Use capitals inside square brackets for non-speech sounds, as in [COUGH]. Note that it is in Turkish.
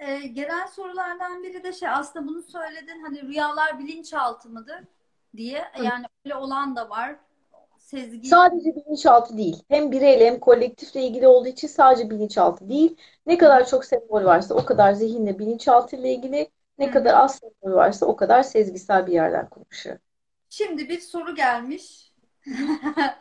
Ee, e, gelen sorulardan biri de şey aslında bunu söyledin hani rüyalar bilinçaltı mıdır diye. Yani öyle olan da var. Sezgi. Sadece bilinçaltı değil. Hem bireyle hem kolektifle ilgili olduğu için sadece bilinçaltı değil. Ne kadar çok sembol varsa o kadar zihinle bilinçaltı ile ilgili. Ne Hı. kadar az sembol varsa o kadar sezgisel bir yerden konuşuyor. Şimdi bir soru gelmiş. [LAUGHS]